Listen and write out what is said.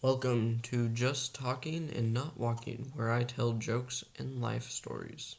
Welcome to Just Talking and Not Walking, where I tell jokes and life stories.